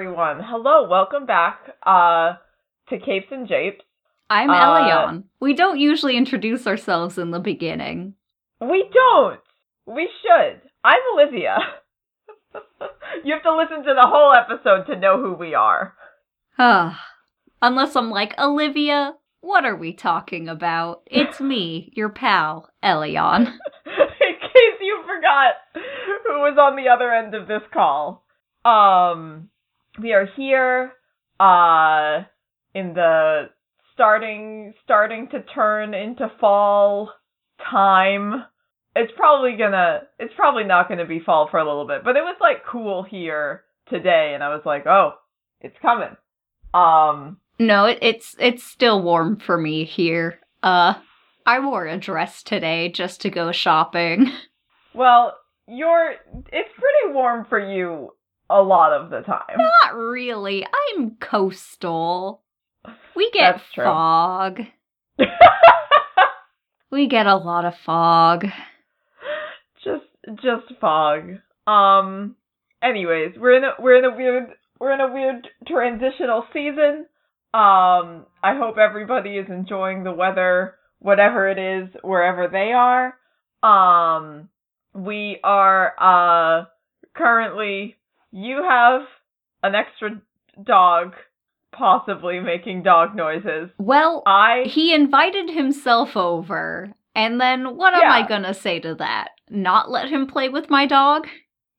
Hello, everyone. Hello, welcome back uh, to Capes and Japes. I'm Uh, Elion. We don't usually introduce ourselves in the beginning. We don't. We should. I'm Olivia. you have to listen to the whole episode to know who we are. Unless I'm like, Olivia, what are we talking about? It's me, your pal, Elion. In case you forgot who was on the other end of this call. Um we are here uh in the starting starting to turn into fall time. It's probably gonna it's probably not gonna be fall for a little bit, but it was like cool here today and I was like, "Oh, it's coming." Um No, it, it's it's still warm for me here. Uh, I wore a dress today just to go shopping. well, you're it's pretty warm for you a lot of the time. Not really. I'm coastal. We get fog. We get a lot of fog. just just fog. Um anyways, we're in a we're in a weird we're in a weird transitional season. Um I hope everybody is enjoying the weather whatever it is wherever they are. Um we are uh currently you have an extra dog possibly making dog noises. Well, I he invited himself over, and then what am I gonna say to that? Not let him play with my dog?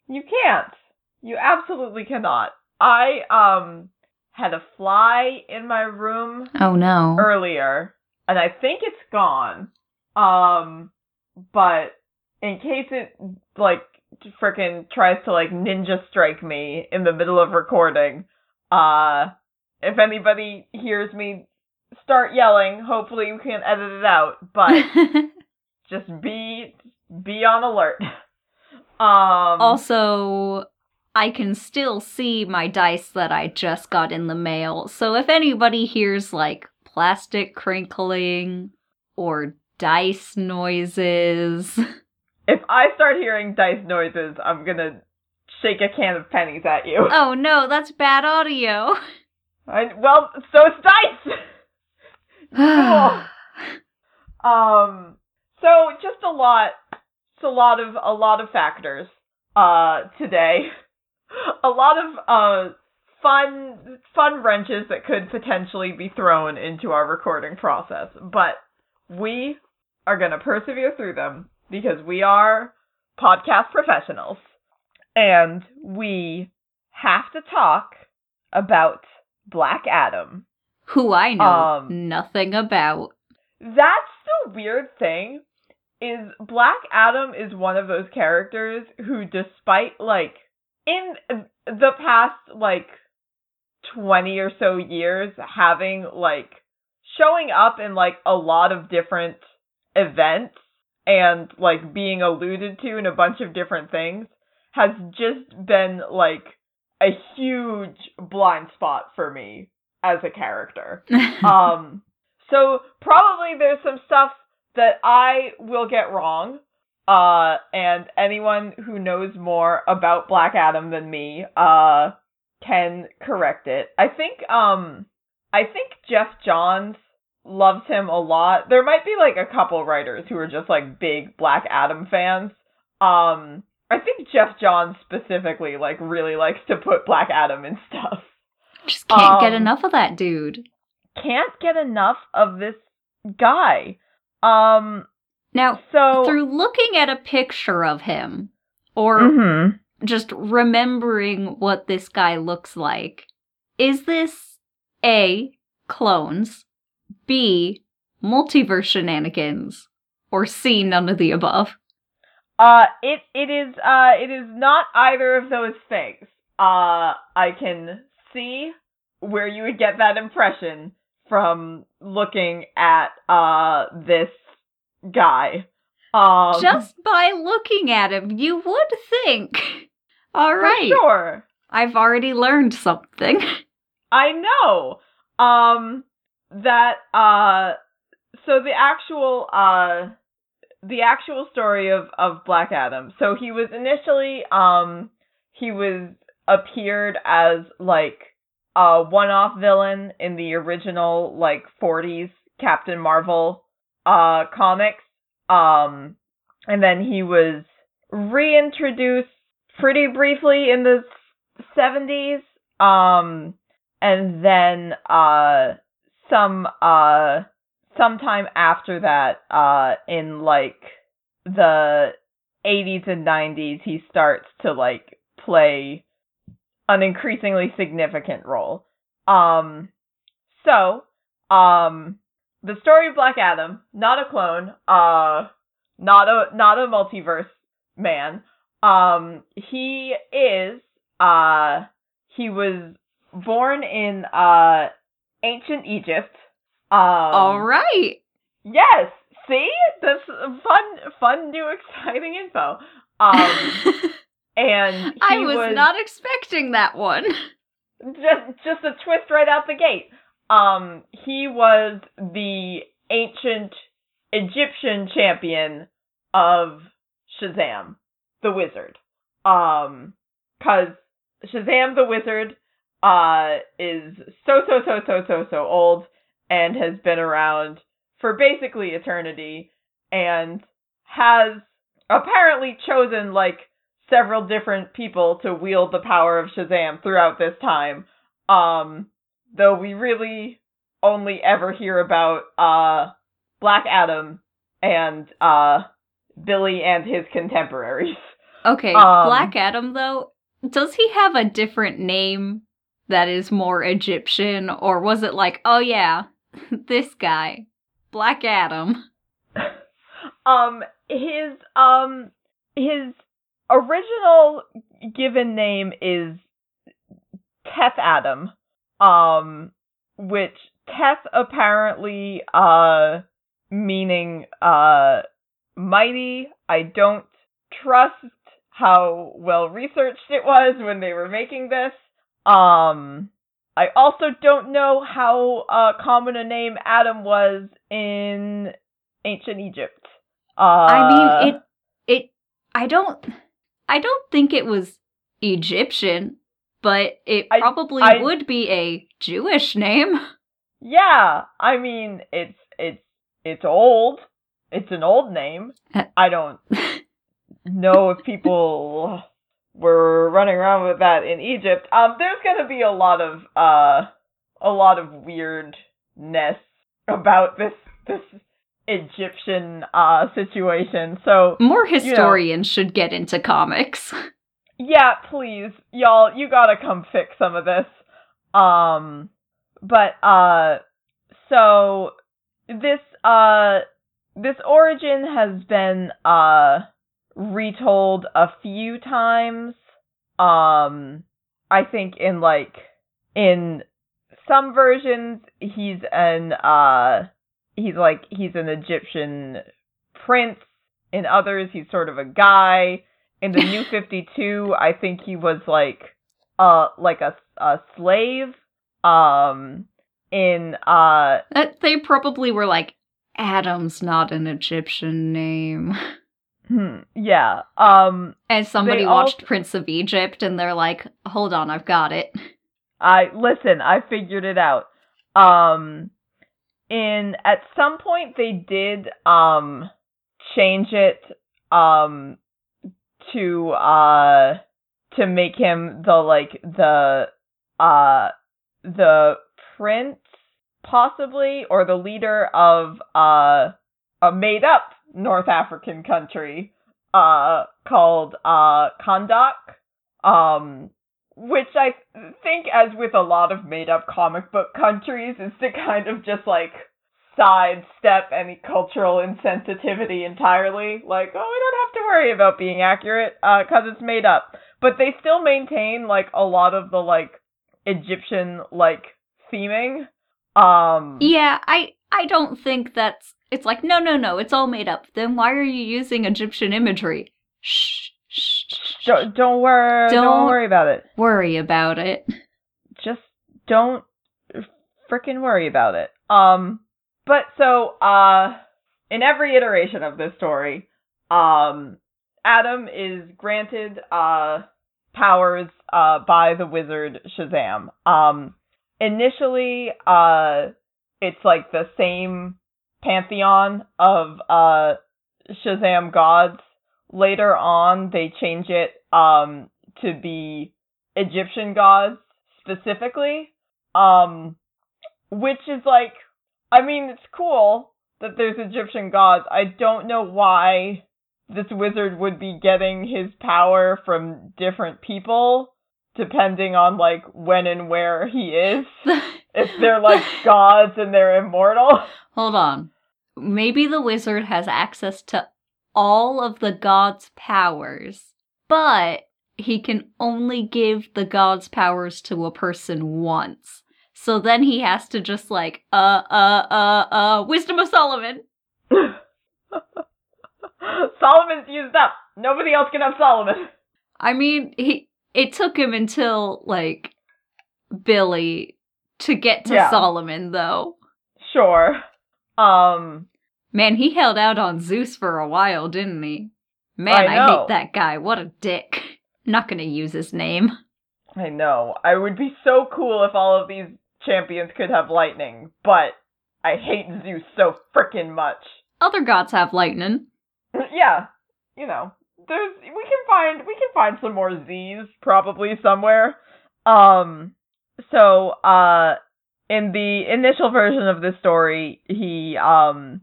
You can't. You absolutely cannot. I um had a fly in my room Oh no. earlier and I think it's gone. Um but in case it like frickin' tries to like ninja strike me in the middle of recording, uh if anybody hears me start yelling, hopefully you can edit it out, but just be be on alert. Um also, I can still see my dice that I just got in the mail. So if anybody hears like plastic crinkling or dice noises, If I start hearing dice noises, I'm gonna shake a can of pennies at you. oh no, that's bad audio. I, well, so it's dice. Cool. Um, so just a lot, it's a lot of a lot of factors. Uh, today, a lot of uh fun fun wrenches that could potentially be thrown into our recording process, but we are gonna persevere through them because we are podcast professionals, and we have to talk about Black Adam. Who I know Um, nothing about. That's the weird thing is Black Adam is one of those characters who despite like in the past like 20 or so years having like showing up in like a lot of different events and like being alluded to in a bunch of different things has just been like a huge blind spot for me as a character um so probably there's some stuff that I will get wrong. Uh and anyone who knows more about Black Adam than me uh can correct it. I think um I think Geoff Johns loves him a lot. There might be like a couple writers who are just like big Black Adam fans. Um I think Geoff Johns specifically like really likes to put Black Adam in stuff Just can't get um, enough of that dude. can't get enough of this guy. Um, Now, so through looking at a picture of him, or Mhm. just remembering what this guy looks like, is this A, clones, B, multiverse shenanigans, or C, none of the above? uh, it it is uh it is not either of those things. Uh, I can see where you would get that impression from looking at uh this guy. Um, Just by looking at him, you would think. All right. for sure. I've already learned something. I know. Um that uh so the actual uh the actual story of of Black Adam. So he was initially um he was appeared as like a one-off villain in the original like 40s Captain Marvel uh comics. Um and then he was reintroduced pretty briefly in the 70s um and then uh some uh sometime after that uh in like the 80s and 90s he starts to like play an increasingly significant role. Um so um the story of Black Adam not a clone uh not a not a multiverse man. Um he is uh he was born in uh ancient Egypt. Um All right. Yes. See? That's fun fun new exciting info. Um and he I was, not expecting that one. just just a twist right out the gate. Um he was the ancient Egyptian champion of Shazam, the wizard. Um cuz Shazam the wizard uh is so so so so so so old and has been around for basically eternity and has apparently chosen like several different people to wield the power of Shazam throughout this time. Um though we really only ever hear about uh Black Adam and uh Billy and his contemporaries. Okay, Um, Black Adam though, does he have a different name that is more Egyptian or was it like, oh yeah, this guy, Black Adam? um his um his original given name is Teth Adam um which Teth apparently uh meaning uh mighty I don't trust how well researched it was when they were making this um I also don't know how uh common a name Adam was in ancient Egypt. Uh, I mean, it it I don't I don't think it was Egyptian, but it probably I- would be a Jewish name. Yeah, I mean it's it's it's old. It's an old name. Uh, I don't know if people were running around with that in Egypt. Um, there's gonna be a lot of uh a lot of weirdness about this this Egyptian uh situation. So More historians should get into comics. yeah, please, y'all, you gotta come fix some of this. Um, but uh, so this uh, this origin has been uh retold a few times. Um, I think in like in some versions he's an uh he's like he's an Egyptian prince. In others he's sort of a guy in the new 52 i think he was like uh like a a slave um in uh That they probably were like Adam's not an Egyptian name. hmm, yeah. Um And somebody watched also- Prince of Egypt and they're like, "Hold on, I've got it." i listen i figured it out. Um in at some point they did um change it um to uh to make him the like the uh the prince possibly or the leader of uh a made up North African country uh called uh Kahndaq um which I think as with a lot of made up comic book countries is to kind of just like sidestep any cultural insensitivity entirely. Like oh we don't have to worry about being accurate uh cuz it's made up. But they still maintain like a lot of the like Egyptian like theming. Um Yeah, I I don't think that's it's like no no no, it's all made up. Then why are you using Egyptian imagery? Shh. shh, shh. don't, don't worry don't, Don't- worry about it Worry about it. just don't freaking worry about it. Um, but so, uh, in every iteration of this story, um, Adam is granted, uh, powers uh, by the wizard Shazam. Um, initially, uh, it's like the same pantheon of uh, Shazam gods. Later on, they change it um, to be Egyptian gods specifically, um, which is like, I mean, it's cool that there's Egyptian gods. I don't know why this wizard would be getting his power from different people depending on like when and where he is. if they're like gods and they're immortal. Hold on. Maybe the wizard has access to all of the god's powers, but he can only give the god's powers to a person once. So then he has to just like, uh, uh, uh, uh, Wisdom of Solomon. Solomon's used up. Nobody else can have Solomon. I mean, he it took him until like Billy to get to Yeah. Solomon though. Sure. Um, Man, he held out on Zeus for a while, didn't he? Man, I I, hate that guy. What a dick. Not gonna use his name. I know. I would be so cool if all of these champions could have lightning, but I hate Zeus so frickin' much. Other gods have lightning. yeah, you know, there's we can find we can find some more Z's probably somewhere. Um, so uh, in the initial version of this story, he um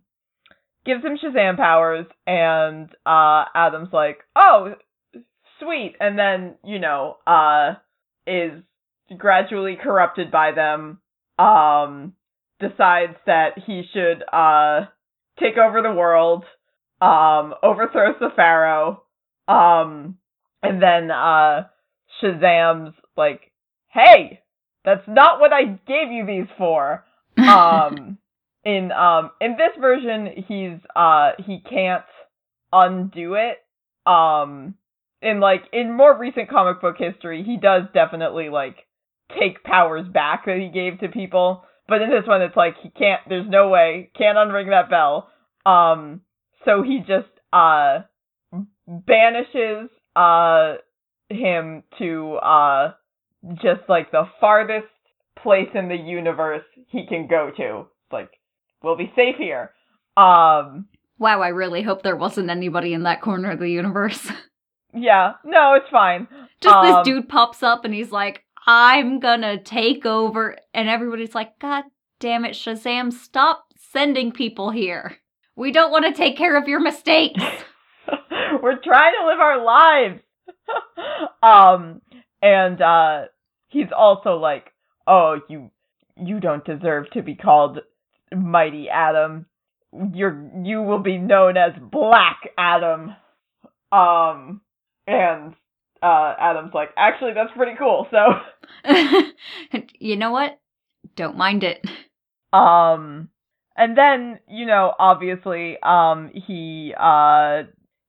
gives him Shazam powers, and uh, Adam's like, oh, sweet, and then you know uh is gradually corrupted by them. Um, decides that he should uh take over the world um, overthrows the pharaoh, um, and then uh, Shazam's like, "Hey, that's not what I gave you these for." Um, in um, in this version, he's uh, he can't undo it. Um, in like in more recent comic book history, he does definitely like take powers back that he gave to people. But in this one, it's like he can't. There's no way. Can't unring that bell. Um, so he just uh banishes uh him to uh just like the farthest place in the universe he can go to. It's like we'll be safe here. Um wow, I really hope there wasn't anybody in that corner of the universe. yeah, no, it's fine. Just Um, this dude pops up and he's like, I'm gonna take over. And everybody's like, God damn it, Shazam, stop sending people here. We don't want to take care of your mistakes. We're trying to live our lives. um and uh he's also like, "Oh, you you don't deserve to be called Mighty Adam. You're you will be known as Black Adam." Um and uh Adam's like, "Actually, that's pretty cool." So, you know what? Don't mind it. Um, and then you know, obviously, um, he uh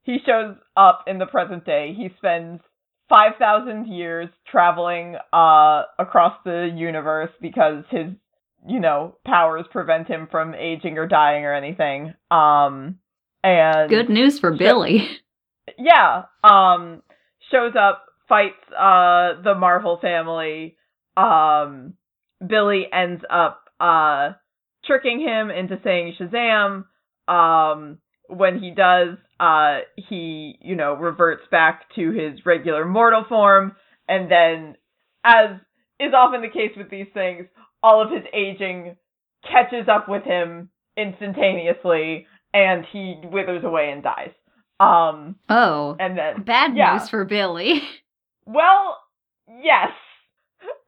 he shows up in the present day. He spends five thousand years traveling uh across the universe because his you know powers prevent him from aging or dying or anything. Um, and Good news for Billy. yeah, um, shows up, fights uh the Marvel family. Um, Billy ends up uh tricking him into saying Shazam. Um, when he does, uh, he you know reverts back to his regular mortal form, and then, as is often the case with these things, all of his aging catches up with him instantaneously, and he withers away and dies. Um, Oh, and then bad yeah. news for Billy. well, yes.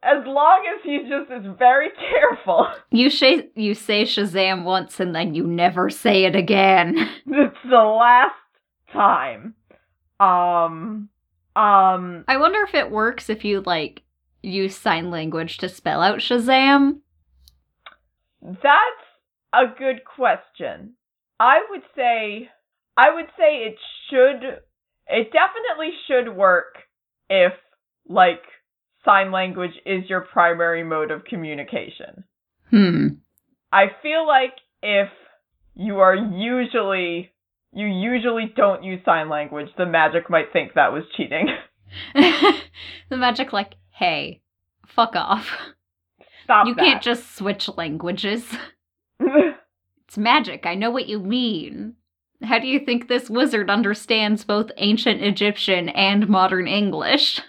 As long as he just is very careful. You sh- you say Shazam once and then you never say it again. it's the last time. Um um I wonder if it works if you like use sign language to spell out Shazam. that's a good question. I would say I would say it should it definitely should work if like sign language is your primary mode of communication. Hmm. I feel like if you are usually you usually don't use sign language, the magic might think that was cheating. the magic like, hey, fuck off. Stop you that. can't just switch languages. It's magic. I know what you mean. How do you think this wizard understands both ancient Egyptian and modern English?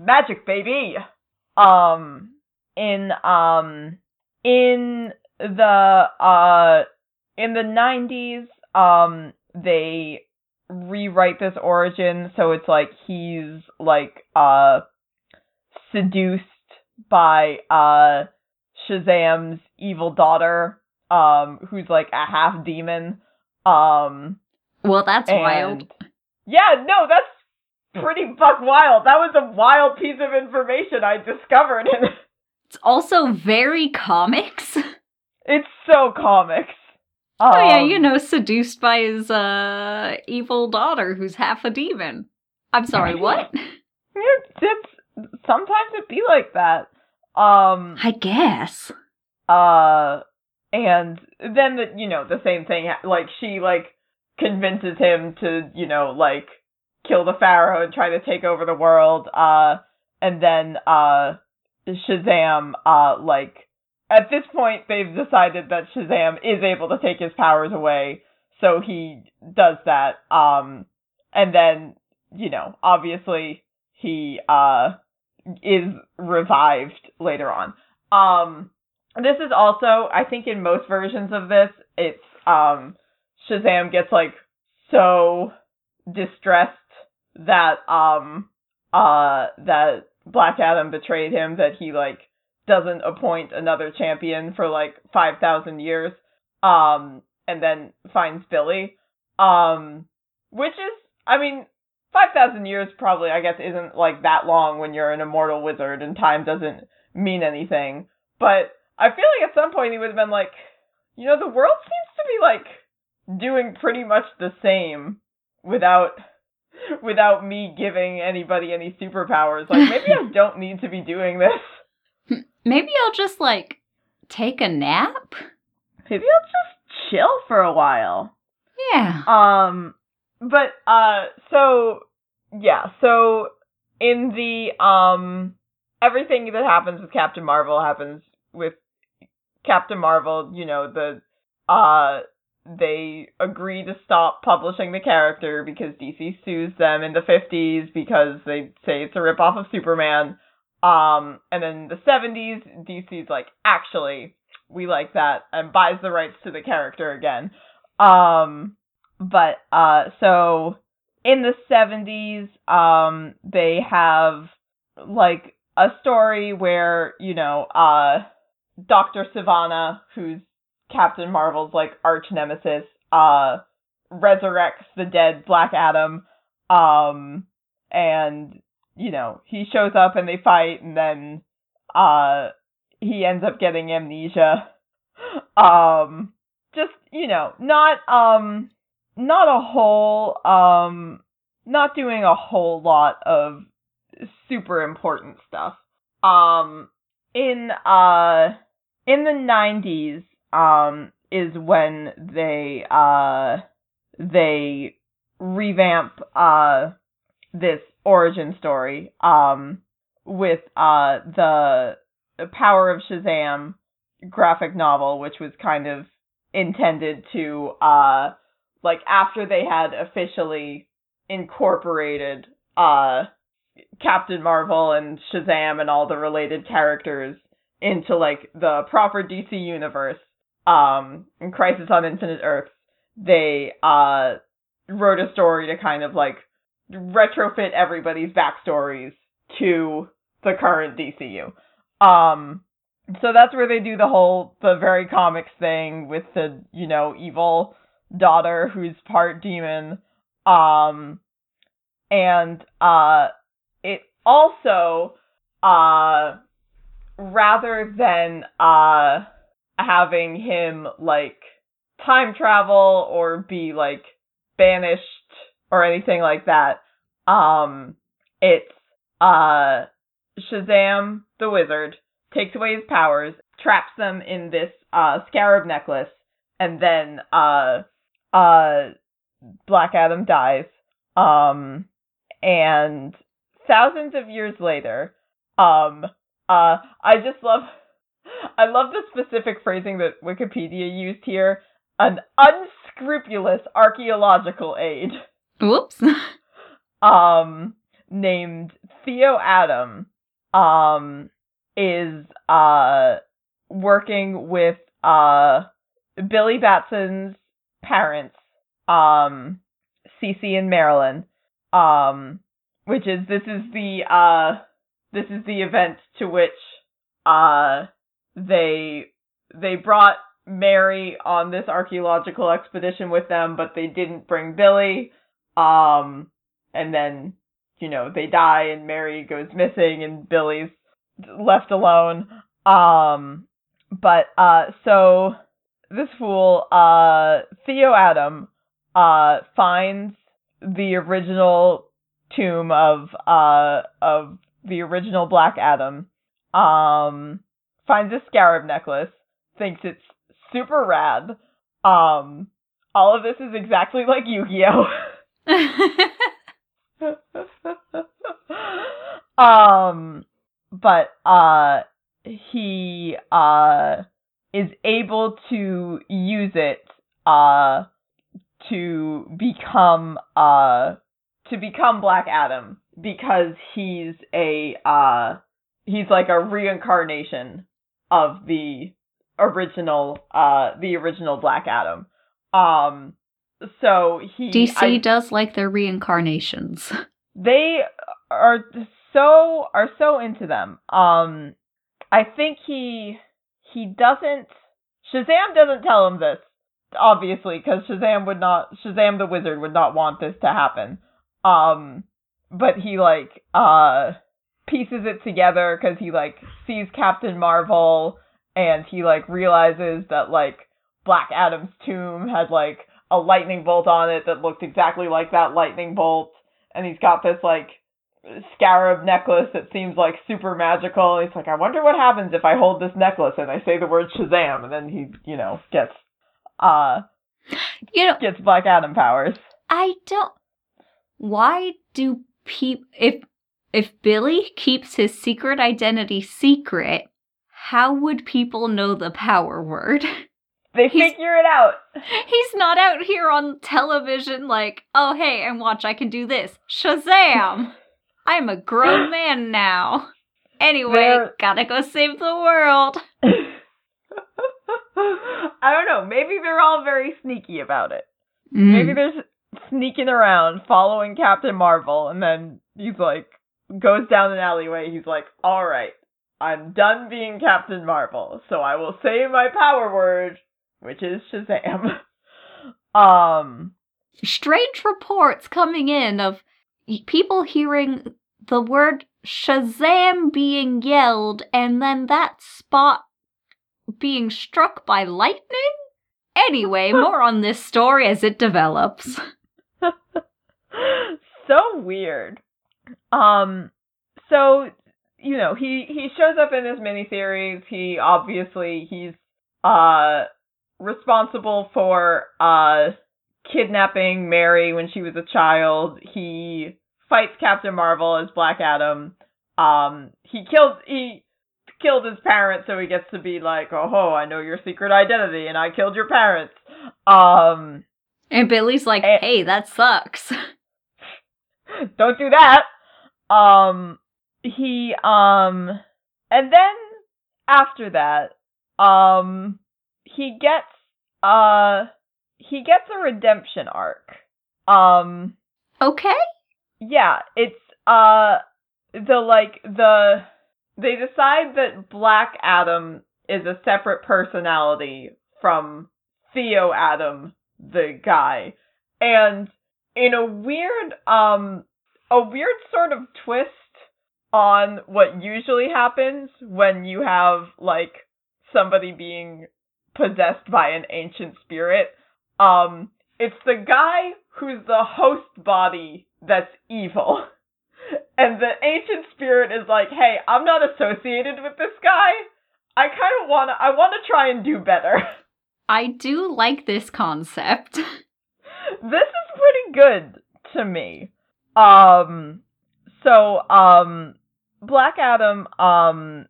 Magic baby um in um in the uh in the 90s um they rewrite this origin so it's like he's like uh seduced by uh Shazam's evil daughter um who's like a half demon um Well, that's wild. yeah no that's pretty buck wild that was a wild piece of information I discovered It's also very comics. it's so comics oh yeah, you Um, know, seduced by his uh evil daughter who's half a demon. I'm sorry, what? It's sometimes it be like that. Um I guess. uh and then the you know the same thing like she like convinces him to you know like kill the pharaoh and try to take over the world uh and then uh Shazam uh like at this point they've decided that Shazam is able to take his powers away so he does that um and then you know obviously he uh is revived later on. Um this is also i think in most versions of this it's um shazam gets like so distressed that um uh that black adam betrayed him that he like doesn't appoint another champion for like 5000 years um and then finds billy. Um which is i mean 5000 years probably i guess isn't like that long when you're an immortal wizard and time doesn't mean anything. But I feel like at some point he would have been like, you know, the world seems to be like doing pretty much the same without without me giving anybody any superpowers. Like maybe I don't need to be doing this. Maybe I'll just like take a nap? Maybe I'll just chill for a while. Yeah. Um but uh so yeah, so in the um everything that happens with Captain Marvel happens with Captain Marvel, you know, the uh they agree to stop publishing the character because DC sues them in the 50s because they say it's a ripoff of Superman. Um and then the 70s DC's like, "Actually, we like that." and buys the rights to the character again. Um but uh so in the 70s um they have like a story where, you know, uh Dr. Sivana, who's Captain Marvel's like arch nemesis, uh resurrects the dead Black Adam um and you know, he shows up and they fight and then uh he ends up getting amnesia. Um just, you know, not um not a whole um not doing a whole lot of super important stuff. Um in uh in the 90s um is when they uh they revamp uh this origin story um with uh the Power of Shazam graphic novel which was kind of intended to uh like after they had officially incorporated uh Captain Marvel and Shazam and all the related characters into like the proper DC universe, um, in Crisis on Infinite Earths, they uh wrote a story to kind of like retrofit everybody's backstories to the current DCU. Um, so that's where they do the whole the very comics thing with the you know evil daughter who's part demon. Um, and uh, it also uh rather than uh having him like time travel or be like banished or anything like that um it's uh Shazam the wizard takes away his powers traps them in this uh scarab necklace and then uh uh Black Adam dies um and thousands of years later, um, uh, I just love, I love the specific phrasing that Wikipedia used here. An unscrupulous archaeological aid, Whoops. um, named Theo Adam, um, is uh working with uh Billy Batson's parents, um, Cece and Marilyn, um, which is this is the uh this is the event to which uh they they brought Mary on this archaeological expedition with them, but they didn't bring Billy. Um, and then you know they die and Mary goes missing and Billy's left alone. Um, but uh, so this fool, uh, Theo Adam, uh, finds the original tomb of uh of the original Black Adam. Um, finds a scarab necklace, thinks it's super rad. Um, all of this is exactly like Yu-Gi-Oh. um, but uh, he uh is able to use it uh to become uh to become Black Adam because he's a uh he's like a reincarnation of the original uh the original Black Adam. Um so he DC I- does like their reincarnations. they are so are so into them. Um, I think he he doesn't. Shazam doesn't tell him this, obviously, because Shazam would not. Shazam the wizard would not want this to happen. Um, but he like uh pieces it together because he like sees Captain Marvel and he like realizes that like Black Adam's tomb had like a lightning bolt on it that looked exactly like that lightning bolt and he's got this like scarab necklace that seems like super magical. He's like, I wonder what happens if I hold this necklace and I say the word Shazam, and then he, you know, gets uh You know, gets Black Adam powers. I don't. Why do people if if Billy keeps his secret identity secret? How would people know the power word? They He's- figure it out. He's not out here on television like, oh hey, and watch, I can do this. Shazam! I'm a grown man now. Anyway, There- gotta go save the world. I don't know. Maybe they're all very sneaky about it. Maybe mm. they're sneaking around, following Captain Marvel, and then he's like, goes down an alleyway. He's like, all right, I'm done being Captain Marvel, so I will say my power word, which is Shazam. um, Strange reports coming in of people hearing the word Shazam being yelled and then that spot being struck by lightning? Anyway, more on this story as it develops. so weird. Um, so you know, he he shows up in his this miniseries. He obviously he's uh responsible for uh kidnapping Mary when she was a child. He fights Captain Marvel as Black Adam. Um, he killed he killed his parents, so he gets to be like, oh, ho, I know your secret identity, and I killed your parents. Um, And Billy's like, Eh. hey, that sucks. don't do that. Um, he um, and then after that, um, he gets uh, he gets a redemption arc. Um, Okay. yeah, it's uh, the like the they decide that Black Adam is a separate personality from Theo Adam, the guy, and in a weird um a weird sort of twist on what usually happens when you have like somebody being possessed by an ancient spirit. Um it's the guy who's the host body that's evil. And the ancient spirit is like, "Hey, I'm not associated with this guy. I kind of want to I want to try and do better." I do like this concept. this is pretty good to me. Um so um Black Adam um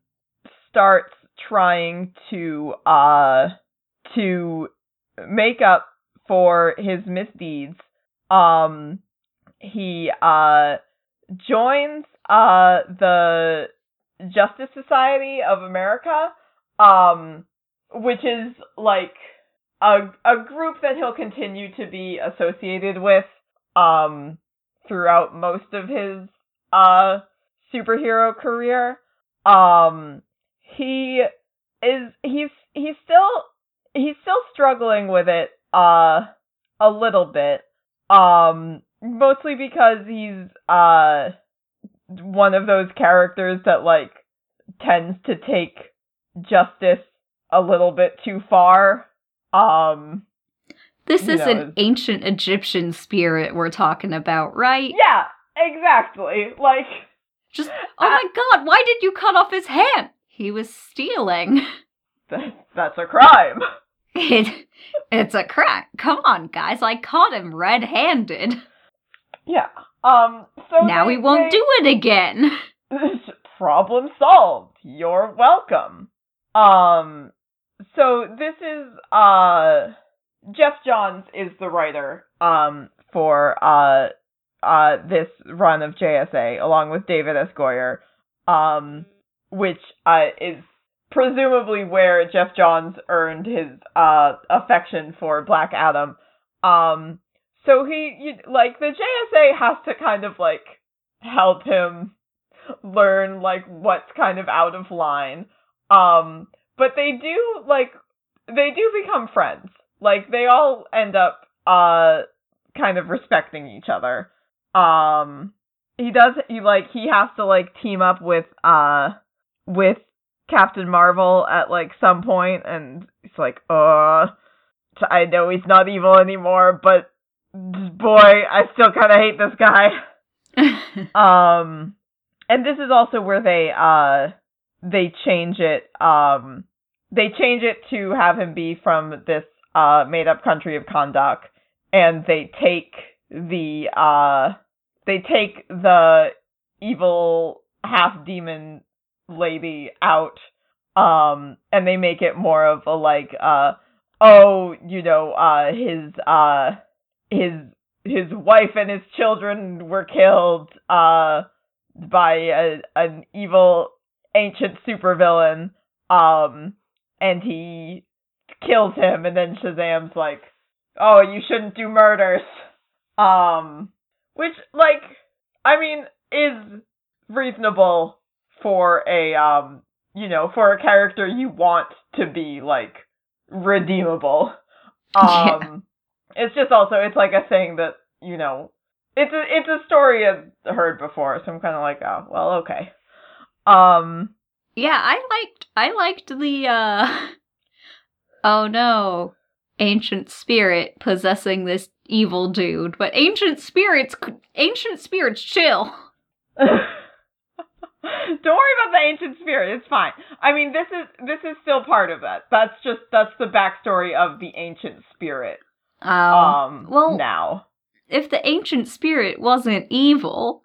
starts trying to uh to make up for his misdeeds. Um he uh joins uh the Justice Society of America um which is like a a group that he'll continue to be associated with um throughout most of his uh superhero career. Um he is he's he's still he's still struggling with it uh a little bit. Um mostly because he's uh one of those characters that like tends to take justice a little bit too far. Um This is know, an ancient Egyptian spirit we're talking about, right? yeah, exactly. Like Just, oh my god, why did you cut off his hand? He was stealing. that, that's a crime. It, it's a crack. Come on, guys. I caught him red handed. Yeah. Um so now they- he won't they- do it again. problem solved. You're welcome. Um so this is uh Geoff Johns is the writer um for uh uh this run of JSA along with David S. Goyer um which uh is presumably where Geoff Johns earned his uh affection for Black Adam. Um so he you, like the JSA has to kind of like help him learn like what's kind of out of line. Um but they do like they do become friends. Like they all end up uh kind of respecting each other. Um he does he like he has to like team up with uh with Captain Marvel at like some point and it's like uh I know he's not evil anymore, but boy, I still kind of hate this guy. Um, and this is also where they uh they change it. Um, they change it to have him be from this uh made up country of Kahndaq, and they take the uh they take the evil half demon lady out. Um, and they make it more of a like uh oh you know uh his uh his his wife and his children were killed uh by a, an evil ancient supervillain um and he kills him and then Shazam's like oh you shouldn't do murders um which like I mean is reasonable for a um you know for a character you want to be like redeemable Yeah. um it's just also it's like a thing that you know it's a it's a story I've heard before, so I'm kind of like, oh well, okay. Um, yeah, I liked I liked the uh Oh no. Ancient spirit possessing this evil dude, but ancient spirits ancient spirits chill. don't worry about the ancient spirit; it's fine. I mean, this is this is still part of that. That's just that's the backstory of the ancient spirit. Um, Um, well- now if the ancient spirit wasn't evil,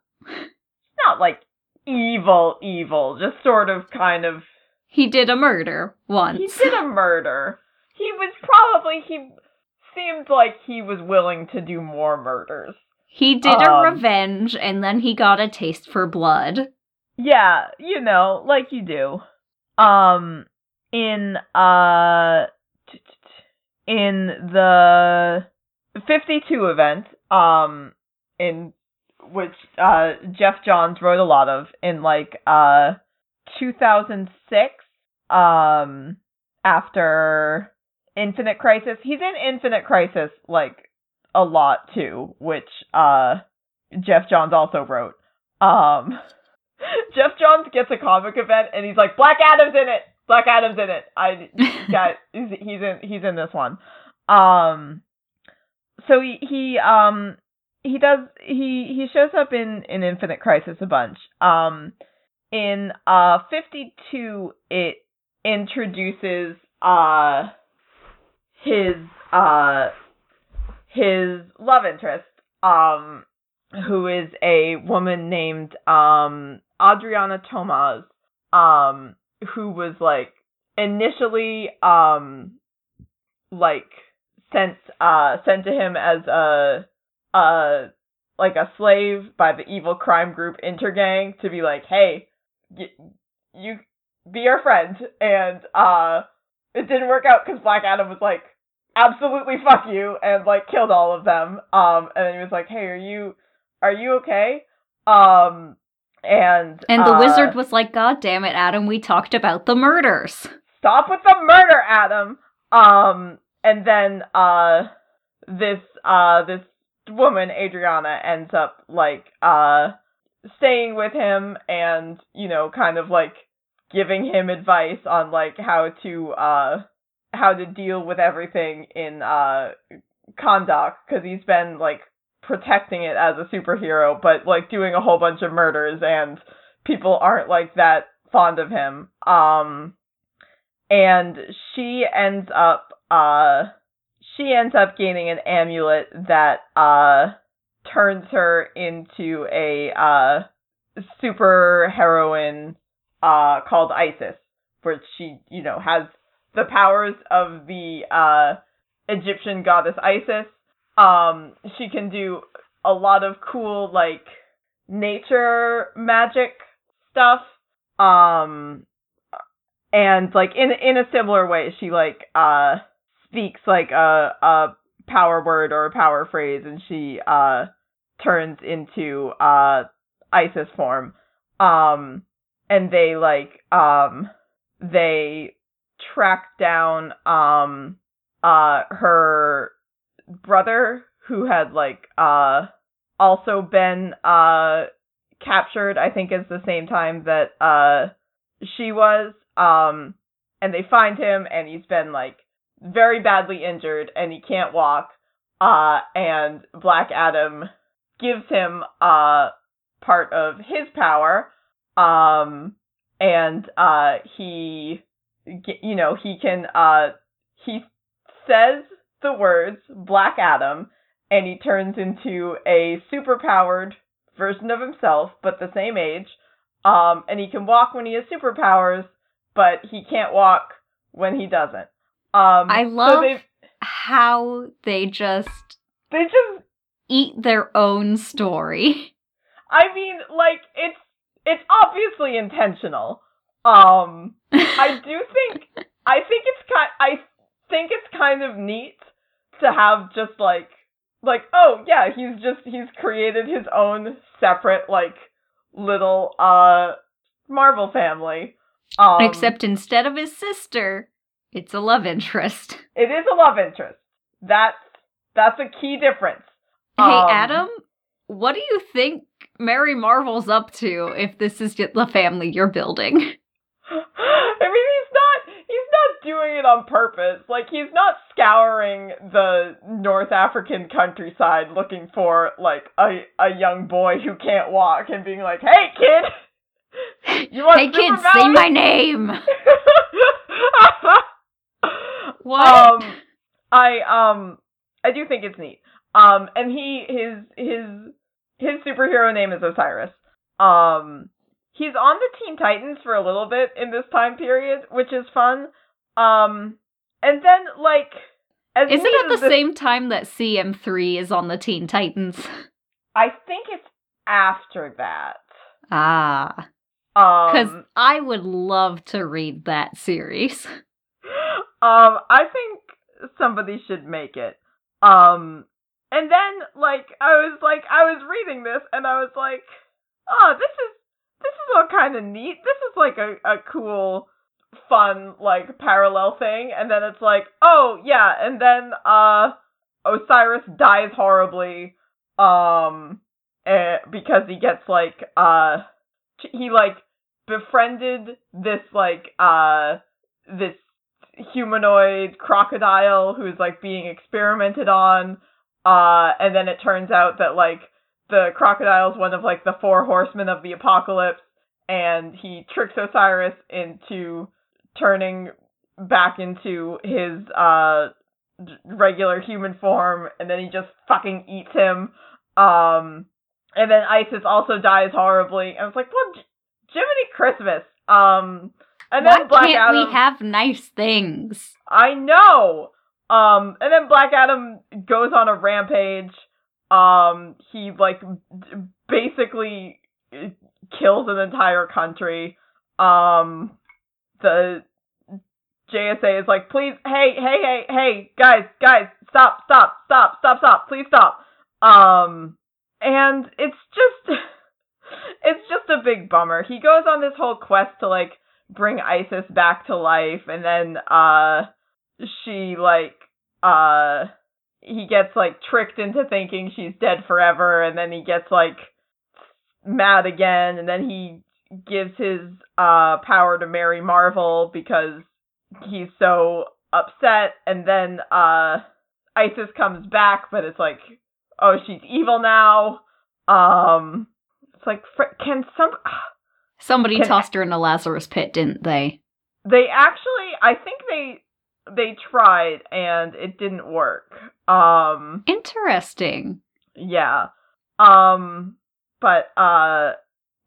not like evil, evil, just sort of kind of he did a murder once. He did a murder. He was probably he seemed like he was willing to do more murders. He did a Um, revenge and then he got a taste for blood. Yeah, you know, like you do. Um in uh in the 52 event um in which uh Geoff Johns wrote a lot of in like uh 2006 um after Infinite Crisis. He's in Infinite Crisis like a lot too, which uh Geoff Johns also wrote. Um Geoff Johns gets a comic event and he's like Black Adam's in it. Black Adam's in it. I got he's he's in he's in this one. Um so he he um he does he he shows up in in Infinite Crisis a bunch. Um in uh 52 it introduces uh his uh his love interest um who is a woman named um Adrianna Tomaz, um, who was like initially um like sent uh sent to him as a uh like a slave by the evil crime group Intergang to be like, hey, y- you be our friend, and uh it didn't work out because Black Adam was like, absolutely fuck you, and like killed all of them. Um, and then he was like, hey, are you are you okay? Um, and And the uh, wizard was like, God damn it, Adam, we talked about the murders. stop with the murder, Adam. Um, and then uh, this uh this woman Adrianna ends up like uh staying with him and you know kind of like giving him advice on like how to uh how to deal with everything in uh Kahndaq because he's been like protecting it as a superhero but like doing a whole bunch of murders and people aren't like that fond of him. Um and she ends up uh she ends up gaining an amulet that uh turns her into a uh super heroine uh called Isis where she you know has the powers of the uh Egyptian goddess Isis. Um she can do a lot of cool like nature magic stuff. Um and like in in a similar way she like uh speaks like a a power word or a power phrase and she uh turns into uh Isis form. Um and they like um they track down um uh her brother who had like uh also been uh captured I think it's the same time that uh she was. Um and they find him and he's been like very badly injured and he can't walk. Uh and Black Adam gives him uh part of his power. Um and uh he you know he can uh he says the words Black Adam and he turns into a superpowered version of himself but the same age um and he can walk when he has superpowers but he can't walk when he doesn't um I love they how they just they just eat their own story. I mean, like it's it's obviously intentional. Um, I do think I think it's kind I think it's kind of neat to have just like like oh yeah he's just he's created his own separate like little uh Marvel family. Um, Except instead of his sister, it's a love interest. it is a love interest. That's that's a key difference. Hey, Um, Adam, what do you think Mary Marvel's up to if this is the family you're building? I mean, he's not he's not doing it on purpose. Like he's not scouring the North African countryside looking for like a a young boy who can't walk and being like, "Hey, kid, you want hey, kids, say my name. What? Um, I um, I do think it's neat. Um, and he his his his superhero name is Osiris. Um, he's on the Teen Titans for a little bit in this time period, which is fun. Um, and then like, as is it at the this- same time that CM3 is on the Teen Titans? I think it's after that. Ah, because Um, I would love to read that series. um, I think somebody should make it. Um, and then like I was like I was reading this and I was like, oh, this is this is all kind of neat. This is like a a cool, fun like parallel thing. And then it's like, oh yeah, and then uh, Osiris dies horribly. Um, eh, because he gets like uh, he like befriended this like uh this humanoid crocodile who's like being experimented on uh and then it turns out that like the crocodile is one of like the four horsemen of the apocalypse and he tricks Osiris into turning back into his uh regular human form and then he just fucking eats him um and then Isis also dies horribly. And I was like, well, J- Jiminy Christmas. Um, and Why then Black can't Adam. we have nice things? I know. Um, and then Black Adam goes on a rampage. Um, he like basically kills an entire country. Um, the JSA is like, please, hey, hey, hey, hey, guys, guys, stop, stop, stop, stop, stop, please stop. Um, and it's just, it's just a big bummer. He goes on this whole quest to like bring Isis back to life, and then uh, she like uh, he gets like tricked into thinking she's dead forever, and then he gets like mad again, and then he gives his uh power to Mary Marvel because he's so upset, and then uh, Isis comes back, but it's like, oh, she's evil now. Um, it's like, can some? Somebody Can- tossed her in a Lazarus pit, didn't they? They actually, I think they they tried and it didn't work. Um, Interesting. yeah. Um, but uh,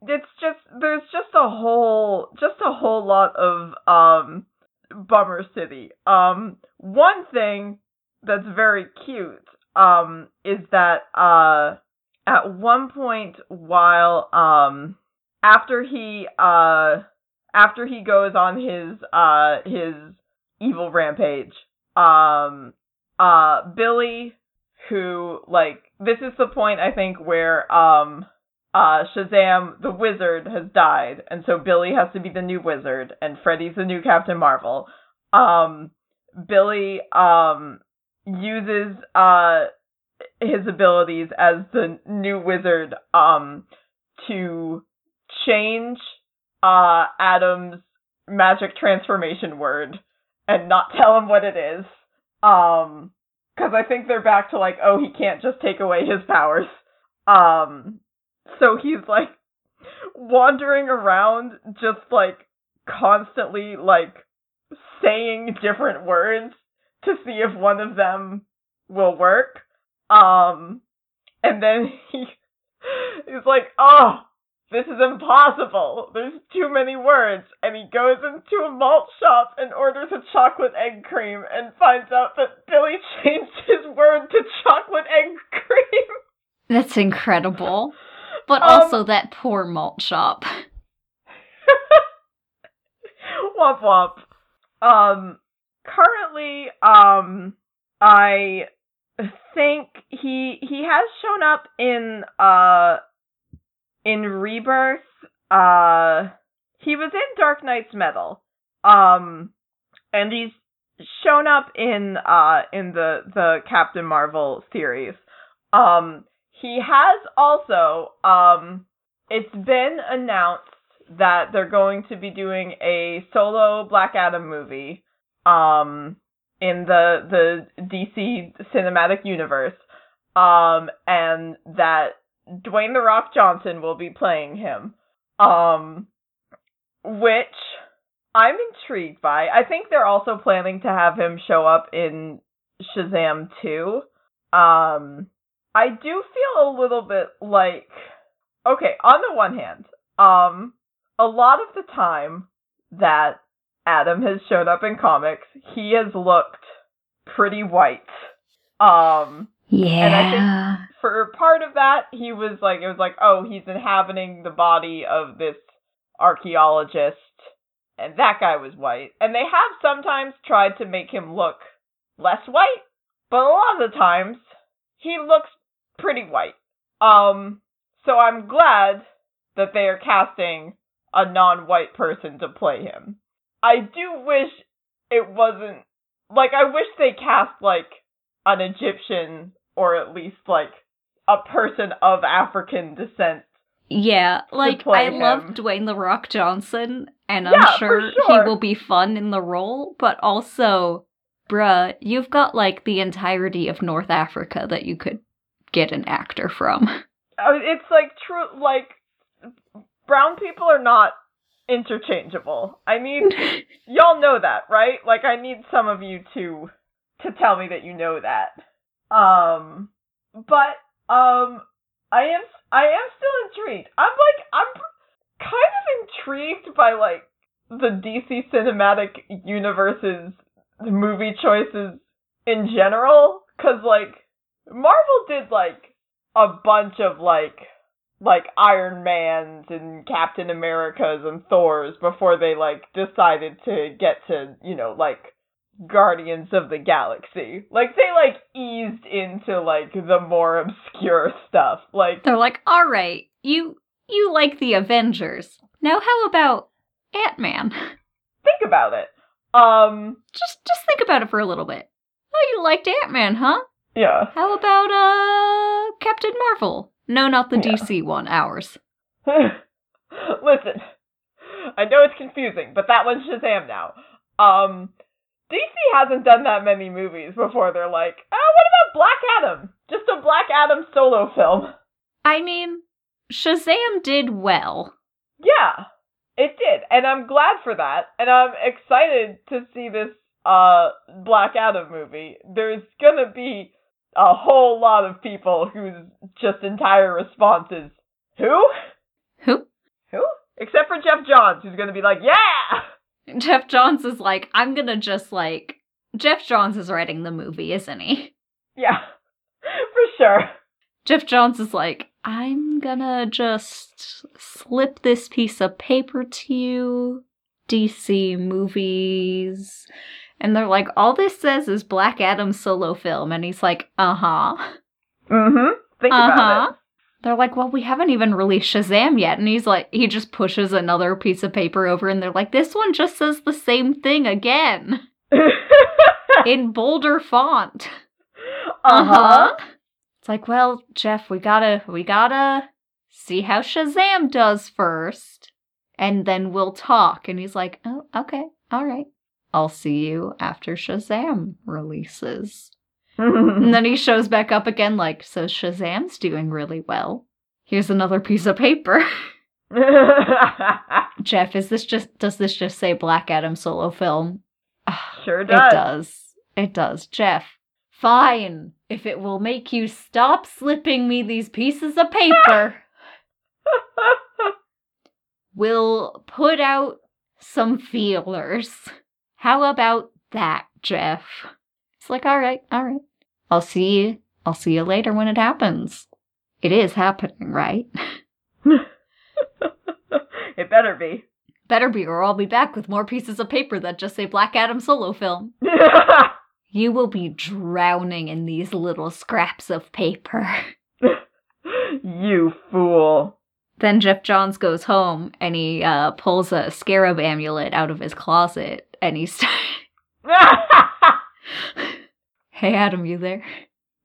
it's just there's just a whole just a whole lot of um bummer city. Um, one thing that's very cute um is that uh at one point while um after he uh after he goes on his uh his evil rampage. Um uh Billy who like this is the point I think where um uh Shazam the wizard has died and so Billy has to be the new wizard and Freddy's the new Captain Marvel. Um Billy um uses uh his abilities as the new wizard um to change uh Adam's magic transformation word and not tell him what it is. Um cuz I think they're back to like oh he can't just take away his powers. Um so he's like wandering around just like constantly like saying different words to see if one of them will work. Um, and then he he's like, "Oh, this is impossible. There's too many words." And he goes into a malt shop and orders a chocolate egg cream and finds out that Billy changed his word to chocolate egg cream. That's incredible. But Um, also that poor malt shop. womp womp. Um, currently, um, I think he he has shown up in uh in Rebirth. Uh, he was in Dark Nights Metal. Um, and he's shown up in uh in the the Captain Marvel series. Um, he has also um it's been announced that they're going to be doing a solo Black Adam movie um in the the DC cinematic universe um and that Dwayne the Rock Johnson will be playing him um which I'm intrigued by. I think they're also planning to have him show up in Shazam 2. Um I do feel a little bit like okay, on the one hand, um a lot of the time that Adam has shown up in comics, he has looked pretty white. Um Yeah. For part of that, he was like, it was like, oh, he's inhabiting the body of this archaeologist, and that guy was white. And they have sometimes tried to make him look less white, but a lot of the times he looks pretty white. Um, so I'm glad that they are casting a non-white person to play him. I do wish it wasn't like I wish they cast like an Egyptian or at least like a person of African descent. Yeah, like I love. Dwayne the Rock Johnson, and I'm for sure, sure. he will be fun in the role. But also, bruh, you've got like the entirety of North Africa that you could get an actor from. Uh, It's like true like brown people are not interchangeable. I need y'all know that, right? Like I need some of you to to tell me that you know that. Um but um I am I am still intrigued. I'm like I'm kind of intrigued by like the DC cinematic universe's movie choices in general cuz like Marvel did like a bunch of like like Iron Man's and Captain America's and Thor's before they like decided to get to, you know, like Guardians of the Galaxy. Like they like eased into like the more obscure stuff. Like They're like, "All right, you you like the Avengers. Now how about Ant-Man?" think about it. Um just just think about it for a little bit. Oh, you liked Ant-Man, huh? yeah. How about uh Captain Marvel? No, not the Yeah. DC one, ours. Listen. I know it's confusing, but that one's Shazam now. Um DC hasn't done that many movies before they're like, oh, what about Black Adam? Just a Black Adam solo film. I mean, Shazam did well. Yeah, it did, and I'm glad for that, and I'm excited to see this uh Black Adam movie. There's gonna be a whole lot of people whose just entire response is who, Who? who, except for Geoff Johns, who's gonna be like, yeah, Geoff Johns is like, I'm gonna just like. Geoff Johns is writing the movie, isn't he? yeah, for sure. Geoff Johns is like, I'm gonna just slip this piece of paper to you, DC movies. And they're like, all this says is Black Adam solo film. And he's like, uh huh. Mm-hmm. Think Uh about huh. They're like, well, we haven't even released Shazam yet. And he's like, he just pushes another piece of paper over, and they're like, this one just says the same thing again in bolder font. uh huh. It's like, well, Geoff, we gotta, we gotta see how Shazam does first, and then we'll talk. And he's like, oh, okay, all right. I'll see you after Shazam releases. And then he shows back up again, like, so Shazam's doing really well. Here's another piece of paper. Geoff, is this just, does this just say Black Adam solo film? Sure It does. does. It does. Geoff, fine. If it will make you stop slipping me these pieces of paper, we'll put out some feelers. How about that, Geoff? It's like, all right, all right. I'll see you. I'll see you later when it happens. It is happening, right? it better be. Better be, or I'll be back with more pieces of paper that just say Black Adam solo film. You will be drowning in these little scraps of paper. you fool. Then Geoff Johns goes home and he uh, pulls a scarab amulet out of his closet and he's. Hey, Adam, you there?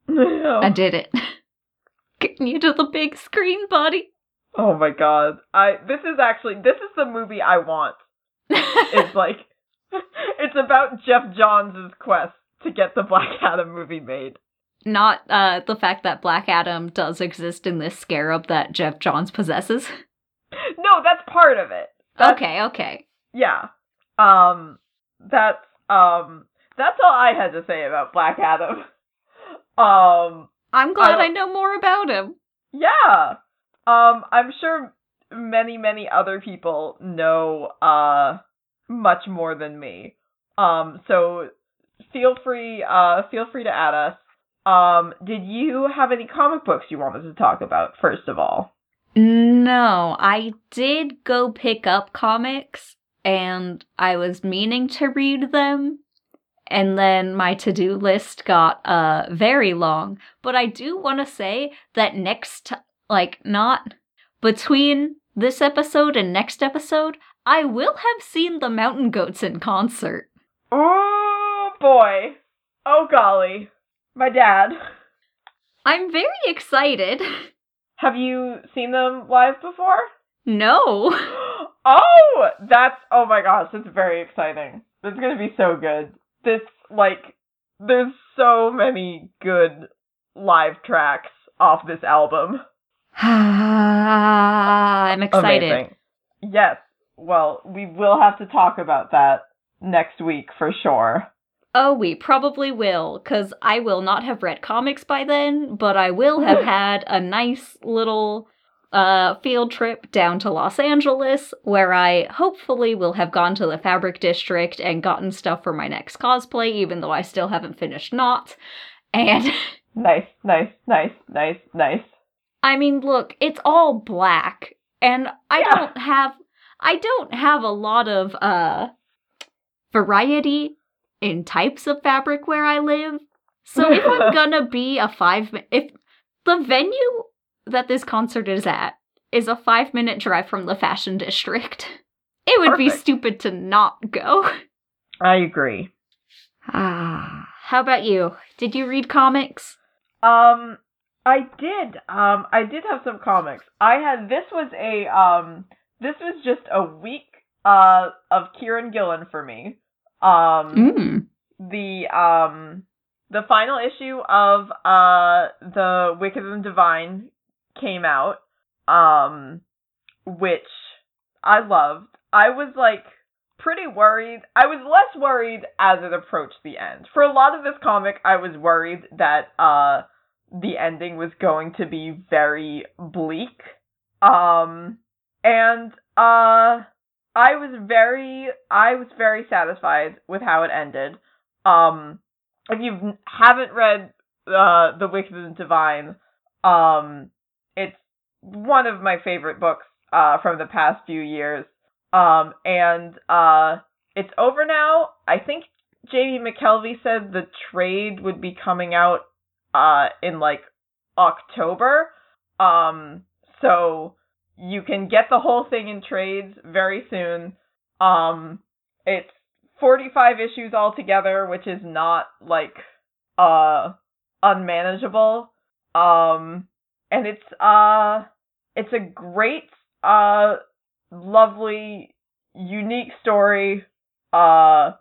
I did it. Getting you to the big screen, buddy. oh my god. I this is actually this is the movie I want. It's like it's about Geoff Johns' quest to get the Black Adam movie made. Not uh, the fact that Black Adam does exist in this scarab that Geoff Johns possesses. No, that's part of it. That's- okay, okay. Yeah. Um that's um that's all I had to say about Black Adam. Um I'm glad I- I know more about him. yeah. Um I'm sure many many other people know uh much more than me. Um so feel free uh feel free to add us. Um did you have any comic books you wanted to talk about first of all? No, I did go pick up comics and I was meaning to read them. And then my to do list got uh very long. But I do want to say that next, t- like, not between this episode and next episode, I will have seen the Mountain Goats in concert. Oh boy. Oh golly. My dad. I'm very excited. Have you seen them live before? no. Oh, that's oh my gosh, that's very exciting. That's gonna be so good. This like, there's so many good live tracks off this album. I'm excited. Amazing. Yes. Well, we will have to talk about that next week for sure. Oh, we probably will, because I will not have read comics by then, but I will have had a nice little uh, field trip down to Los Angeles, where I hopefully will have gone to the Fabric District and gotten stuff for my next cosplay, even though I still haven't finished Not. And nice, nice, nice, nice, nice. I mean, look, it's all black, and I Yeah. don't have I don't have a lot of uh variety in types of fabric where I live. So if I'm gonna be a five if the venue that this concert is at is a five minute drive from the fashion district, it would be stupid to not go. I agree. Ah, how about you? Did you read comics? Um, I did. Um, I did have some comics. I had this was a um, this was just a week uh of Kieron Gillen for me. Um, Mm. the um, the final issue of uh the Wicked and Divine came out. Um, which I loved. I was like pretty worried. I was less worried as it approached the end. For a lot of this comic, I was worried that uh the ending was going to be very bleak. Um and uh I was very I was very satisfied with how it ended. Um if you haven't read uh The Wicked and Divine, um it's one of my favorite books uh from the past few years. Um and uh it's over now. I think Jamie McKelvey said the trade would be coming out uh in like October. Um so you can get the whole thing in trades very soon. Um it's 45 issues altogether, which is not like uh unmanageable. Um and it's uh it's a great uh lovely unique story uh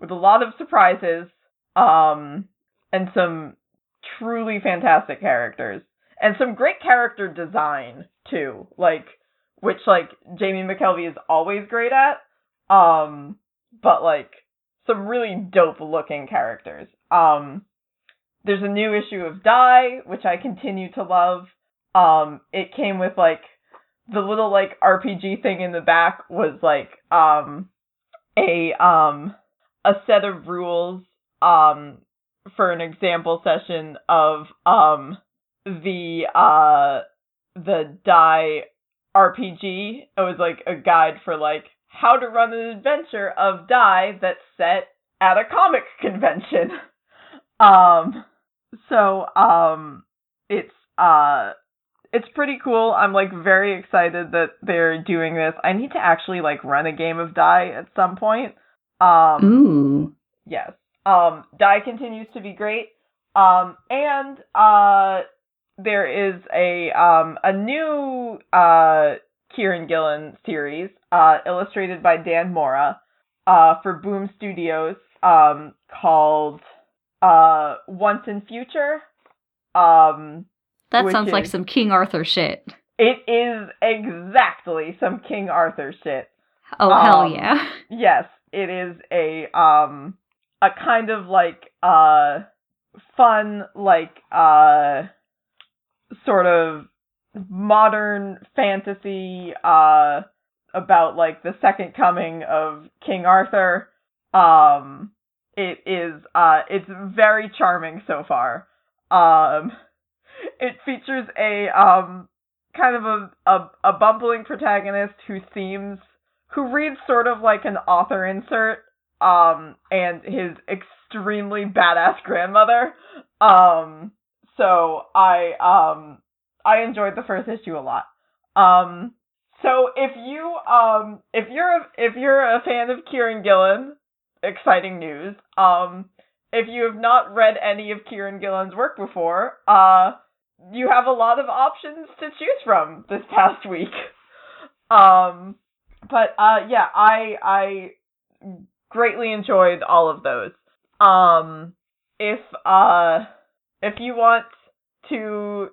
with a lot of surprises um and some truly fantastic characters. And some great character design too like which like Jamie McKelvey is always great at um but like some really dope looking characters. Um there's a new issue of Die which I continue to love um it came with like the little like RPG thing in the back was like um a um a set of rules um for an example session of um the uh the die RPG. It was like a guide for like how to run an adventure of die that's set at a comic convention. um so um it's uh it's pretty cool. I'm like very excited that they're doing this. I need to actually like run a game of die at some point. Um Ooh. Yes. Um, Die continues to be great. Um, and uh, there is a um a new uh Kieron Gillen series, uh, illustrated by Dan Mora, uh, for Boom Studios, um, called uh Once and Future. Um, That sounds like some King Arthur shit. it is exactly some King Arthur shit. Oh hell Um, yeah. Yes, it is a um a kind of like uh fun like uh sort of modern fantasy uh about like the second coming of King Arthur. Um it is uh it's very charming so far. Um it features a um kind of a a, a bumbling protagonist who seems who reads sort of like an author insert um and his extremely badass grandmother. Um so i um i enjoyed the first issue a lot. Um so if you um if you're a, if you're a fan of Kieron Gillen exciting news. Um if you have not read any of Kieron Gillen's work before uh you have a lot of options to choose from this past week. Um but uh yeah i i greatly enjoyed all of those. Um if uh if you want to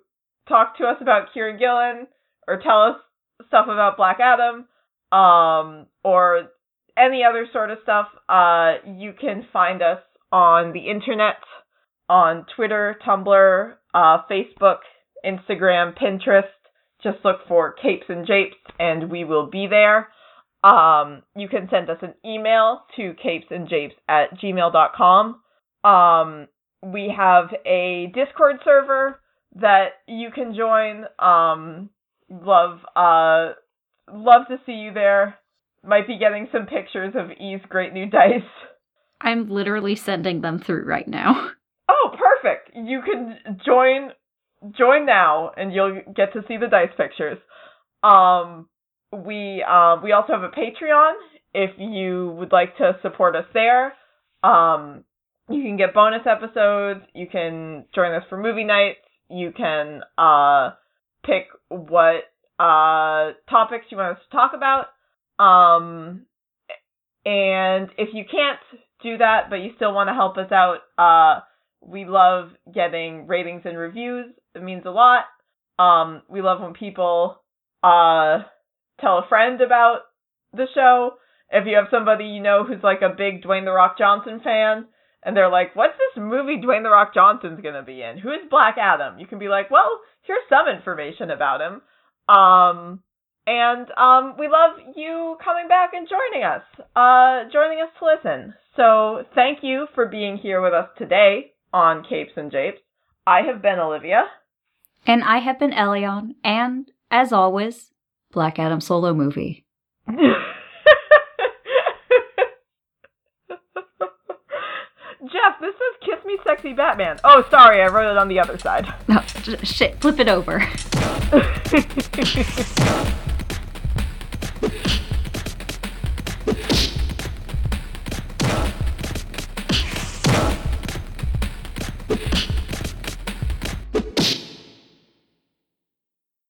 talk to us about Kieron Gillen or tell us stuff about Black Adam um or any other sort of stuff uh you can find us on the internet, on Twitter, Tumblr, uh, Facebook, Instagram, Pinterest. Just look for Capes and Japes and we will be there. Um, you can send us an email to capesandjapes at gmail.com. Um, we have a Discord server that you can join. Um, love, uh, love to see you there. Might be getting some pictures of E's great new dice. I'm literally sending them through right now. You can join join now and you'll get to see the dice pictures. Um we um we also have a Patreon if you would like to support us there. Um you can get bonus episodes, you can join us for movie nights, you can uh pick what uh topics you want us to talk about. Um and if you can't do that but you still want to help us out, uh we love getting ratings and reviews. It means a lot. Um we love when people uh tell a friend about the show. If you have somebody you know who's like a big Dwayne the Rock Johnson fan and they're like, "What's this movie Dwayne the Rock Johnson's to be in? Who is Black Adam?" You can be like, "Well, here's some information about him." Um and um we love you coming back and joining us. Uh joining us to listen. So, thank you for being here with us today on Capes and Japes. I have been Olivia. And I have been Elion, and as always, Black Adam solo movie. Geoff, this says Kiss Me Sexy Batman. Oh, sorry, I wrote it on the other side. Oh, no, shit, flip it over.